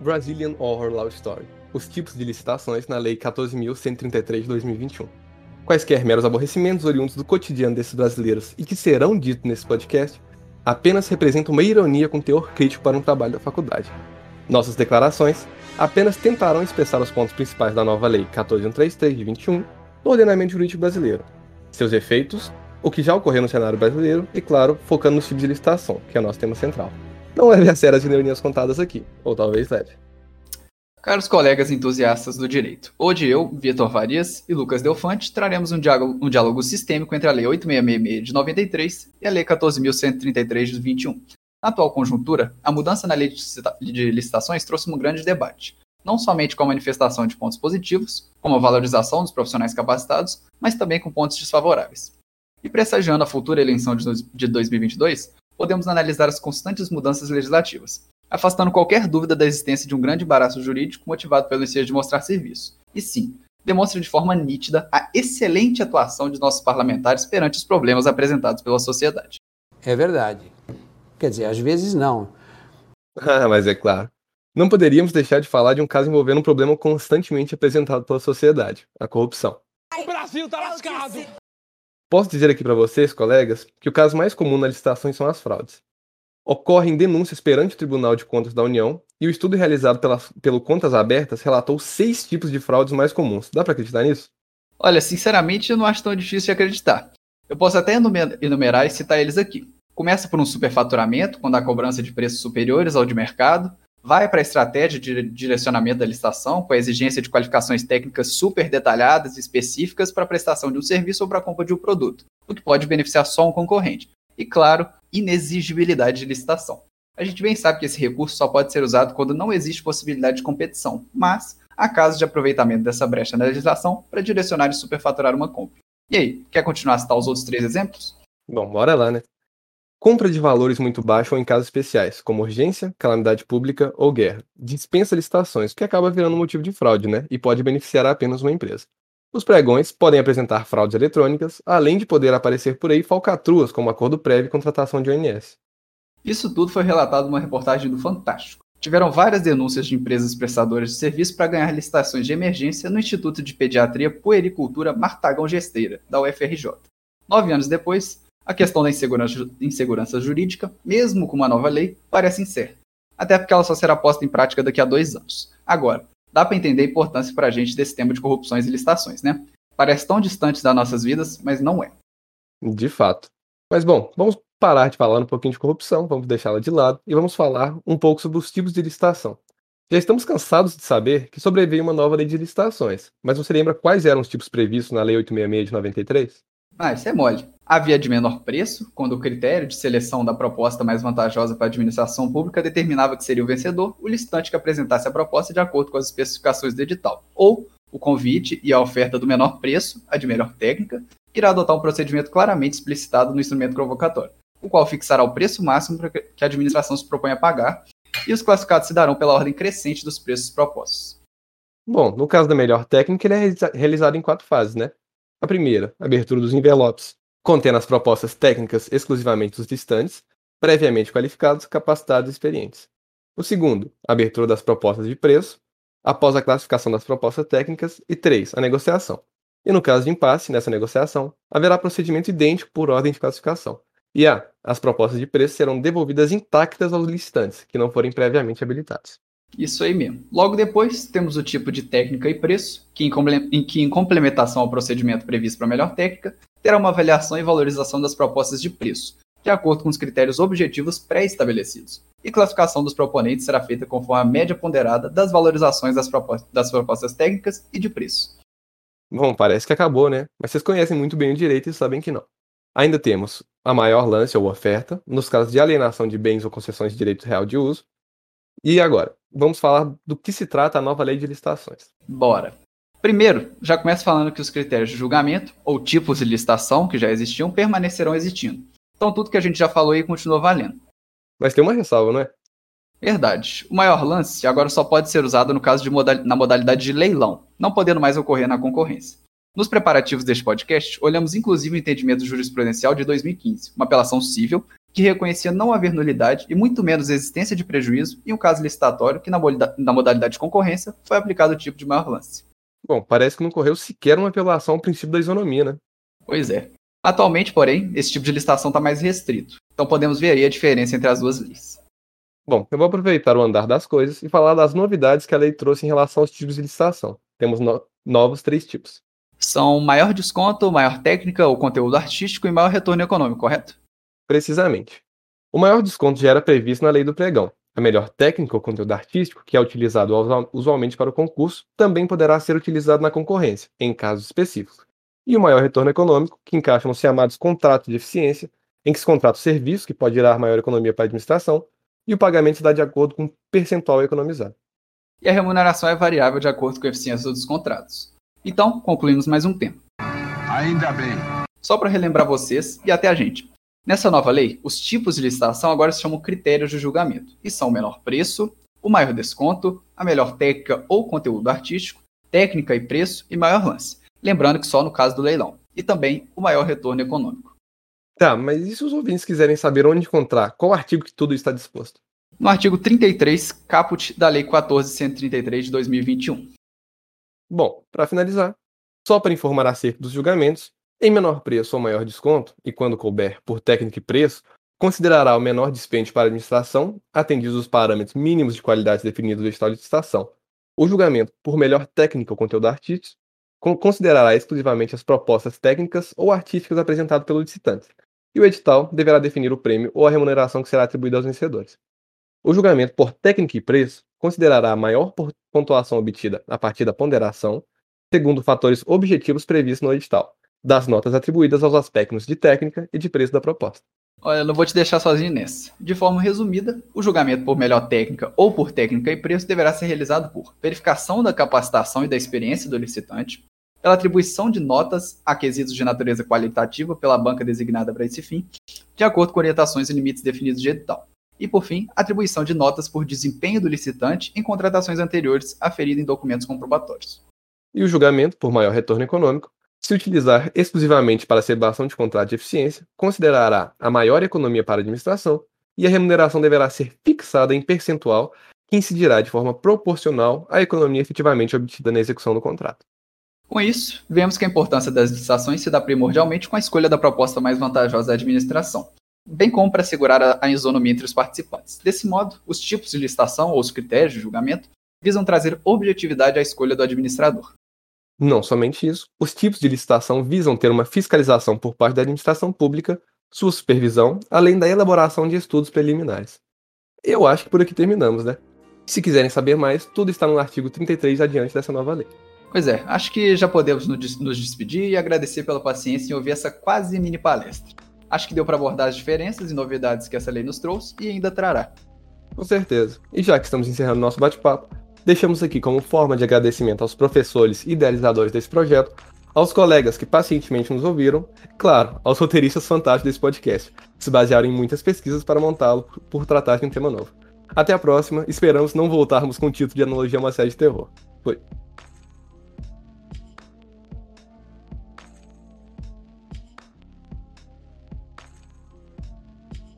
Brazilian Horror Law Story. Os tipos de licitações na Lei 14.133 de 2021. Quaisquer meros aborrecimentos oriundos do cotidiano desses brasileiros e que serão ditos nesse podcast apenas representam uma ironia com teor crítico para um trabalho da faculdade. Nossas declarações apenas tentarão expressar os pontos principais da nova Lei 14133 de 21 no ordenamento jurídico brasileiro, seus efeitos, o que já ocorreu no cenário brasileiro e, claro, focando nos tipos de licitação, que é o nosso tema central. Não leve a sério as ironias contadas aqui, ou talvez leve. Caros colegas entusiastas do direito, hoje eu, Vitor Farias e Lucas Delfante traremos um diálogo, um diálogo sistêmico entre a Lei 8666 de 93 e a Lei 14.133 de 21. Na atual conjuntura, a mudança na lei de licitações trouxe um grande debate, não somente com a manifestação de pontos positivos, como a valorização dos profissionais capacitados, mas também com pontos desfavoráveis. E pressagiando a futura eleição de 2022, podemos analisar as constantes mudanças legislativas, afastando qualquer dúvida da existência de um grande embaraço jurídico motivado pelo desejo de mostrar serviço. E sim, demonstra de forma nítida a excelente atuação de nossos parlamentares perante os problemas apresentados pela sociedade. É verdade. Quer dizer, às vezes não. Ah, mas é claro. Não poderíamos deixar de falar de um caso envolvendo um problema constantemente apresentado pela sociedade: a corrupção. O Brasil tá lascado! Posso dizer aqui para vocês, colegas, que o caso mais comum nas licitações são as fraudes ocorrem denúncias perante o Tribunal de Contas da União e o estudo realizado pela, pelo Contas Abertas relatou seis tipos de fraudes mais comuns. Dá para acreditar nisso? Olha, sinceramente, eu não acho tão difícil de acreditar. Eu posso até enumerar e citar eles aqui. Começa por um superfaturamento, quando há cobrança de preços superiores ao de mercado, vai para a estratégia de direcionamento da licitação, com a exigência de qualificações técnicas super detalhadas e específicas para a prestação de um serviço ou para a compra de um produto, o que pode beneficiar só um concorrente. E claro, inexigibilidade de licitação. A gente bem sabe que esse recurso só pode ser usado quando não existe possibilidade de competição, mas há casos de aproveitamento dessa brecha na legislação para direcionar e superfaturar uma compra. E aí, quer continuar a citar os outros três exemplos? Bom, bora lá, né? Compra de valores muito baixos ou em casos especiais, como urgência, calamidade pública ou guerra. Dispensa licitações, que acaba virando motivo de fraude, né? E pode beneficiar apenas uma empresa. Os pregões podem apresentar fraudes eletrônicas, além de poder aparecer por aí falcatruas como acordo prévio e contratação de ONS. Isso tudo foi relatado numa reportagem do Fantástico. Tiveram várias denúncias de empresas prestadoras de serviço para ganhar licitações de emergência no Instituto de Pediatria Puericultura Martagão Gesteira, da UFRJ. Nove anos depois, a questão da insegurança, insegurança jurídica, mesmo com uma nova lei, parece incerta. Até porque ela só será posta em prática daqui a dois anos. Agora, dá para entender a importância para a gente desse tema de corrupções e licitações, né? Parece tão distante das nossas vidas, mas não é. De fato. Mas bom, vamos parar de falar um pouquinho de corrupção, vamos deixá-la de lado e vamos falar um pouco sobre os tipos de licitação. Já estamos cansados de saber que sobreveio uma nova lei de licitações, mas você lembra quais eram os tipos previstos na Lei 866 de 93? Ah, isso é mole. Havia de menor preço, quando o critério de seleção da proposta mais vantajosa para a administração pública determinava que seria o vencedor o listante que apresentasse a proposta de acordo com as especificações do edital. Ou o convite e a oferta do menor preço, a de melhor técnica, irá adotar um procedimento claramente explicitado no instrumento convocatório, o qual fixará o preço máximo que a administração se propõe a pagar, e os classificados se darão pela ordem crescente dos preços propostos. Bom, no caso da melhor técnica, ele é realizado em quatro fases, né? A primeira, abertura dos envelopes, contendo as propostas técnicas exclusivamente dos distantes, previamente qualificados, capacitados e experientes. O segundo, abertura das propostas de preço, após a classificação das propostas técnicas. E três, a negociação. E no caso de impasse nessa negociação, haverá procedimento idêntico por ordem de classificação. E A, as propostas de preço serão devolvidas intactas aos licitantes, que não forem previamente habilitados. Isso aí mesmo. Logo depois, temos o tipo de técnica e preço, que em, que, em complementação ao procedimento previsto para a melhor técnica, terá uma avaliação e valorização das propostas de preço, de acordo com os critérios objetivos pré-estabelecidos. E classificação dos proponentes será feita conforme a média ponderada das valorizações das, propostas, das propostas técnicas e de preço. Bom, parece que acabou, né? Mas vocês conhecem muito bem o direito e sabem que não. Ainda temos a maior lance ou oferta, nos casos de alienação de bens ou concessões de direito real de uso, e agora, vamos falar do que se trata a nova lei de licitações. Bora. Primeiro, já começa falando que os critérios de julgamento, ou tipos de licitação que já existiam, permanecerão existindo. Então tudo que a gente já falou aí continua valendo. Mas tem uma ressalva, não é? Verdade. O maior lance agora só pode ser usado no caso de modal na modalidade de leilão, não podendo mais ocorrer na concorrência. Nos preparativos deste podcast, olhamos inclusive o entendimento jurisprudencial de 2015, uma apelação civil que reconhecia não haver nulidade e muito menos existência de prejuízo em um caso licitatório que, na, modalidade de concorrência, foi aplicado o tipo de maior lance. Bom, parece que não correu sequer uma apelação ao princípio da isonomia, né? Pois é. Atualmente, porém, esse tipo de licitação está mais restrito. Então podemos ver aí a diferença entre as duas leis. Bom, eu vou aproveitar o andar das coisas e falar das novidades que a lei trouxe em relação aos tipos de licitação. Temos no novos três tipos. São maior desconto, maior técnica ou conteúdo artístico e maior retorno econômico, correto? Precisamente. O maior desconto já era previsto na lei do pregão. A melhor técnica ou conteúdo artístico, que é utilizado usualmente para o concurso, também poderá ser utilizado na concorrência, em casos específicos. E o maior retorno econômico, que encaixa nos chamados contratos de eficiência, em que se contrata o serviço, que pode gerar maior economia para a administração, e o pagamento se dá de acordo com o percentual economizado. E a remuneração é variável de acordo com a eficiência dos contratos. Então, concluímos mais um tema. Ainda bem. Só para relembrar vocês e até a gente. Nessa nova lei, os tipos de licitação agora se chamam critérios de julgamento, e são o menor preço, o maior desconto, a melhor técnica ou conteúdo artístico, técnica e preço e maior lance. Lembrando que só no caso do leilão. E também o maior retorno econômico. Tá, mas e se os ouvintes quiserem saber onde encontrar? Qual artigo que tudo está disposto? No artigo 33, caput da Lei 1433 de 2021. Bom, para finalizar, só para informar acerca dos julgamentos, em menor preço ou maior desconto, e quando couber por técnica e preço, considerará o menor dispêndio para a administração, atendidos os parâmetros mínimos de qualidade definidos do estado de licitação. O julgamento por melhor técnica ou conteúdo artístico considerará exclusivamente as propostas técnicas ou artísticas apresentadas pelo licitante, e o edital deverá definir o prêmio ou a remuneração que será atribuída aos vencedores. O julgamento por técnica e preço considerará a maior pontuação obtida a partir da ponderação, segundo fatores objetivos previstos no edital, das notas atribuídas aos aspectos de técnica e de preço da proposta. Olha, eu não vou te deixar sozinho nessa. De forma resumida, o julgamento por melhor técnica ou por técnica e preço deverá ser realizado por verificação da capacitação e da experiência do licitante, pela atribuição de notas a quesitos de natureza qualitativa pela banca designada para esse fim, de acordo com orientações e limites definidos de edital. E, por fim, atribuição de notas por desempenho do licitante em contratações anteriores aferido em documentos comprobatórios. E o julgamento por maior retorno econômico se utilizar exclusivamente para a celebração de contrato de eficiência, considerará a maior economia para a administração e a remuneração deverá ser fixada em percentual que incidirá de forma proporcional à economia efetivamente obtida na execução do contrato. Com isso, vemos que a importância das licitações se dá primordialmente com a escolha da proposta mais vantajosa da administração, bem como para assegurar a isonomia entre os participantes. Desse modo, os tipos de licitação ou os critérios de julgamento visam trazer objetividade à escolha do administrador. Não somente isso, os tipos de licitação visam ter uma fiscalização por parte da administração pública, sua supervisão, além da elaboração de estudos preliminares. Eu acho que por aqui terminamos, né? Se quiserem saber mais, tudo está no artigo 33 adiante dessa nova lei. Pois é, acho que já podemos nos despedir e agradecer pela paciência em ouvir essa quase mini palestra. Acho que deu para abordar as diferenças e novidades que essa lei nos trouxe e ainda trará. Com certeza. E já que estamos encerrando nosso bate-papo, Deixamos aqui como forma de agradecimento aos professores e idealizadores desse projeto, aos colegas que pacientemente nos ouviram, e, claro, aos roteiristas fantásticos desse podcast, que se basearam em muitas pesquisas para montá-lo por tratar de um tema novo. Até a próxima, esperamos não voltarmos com o título de Analogia a uma série de terror. Foi.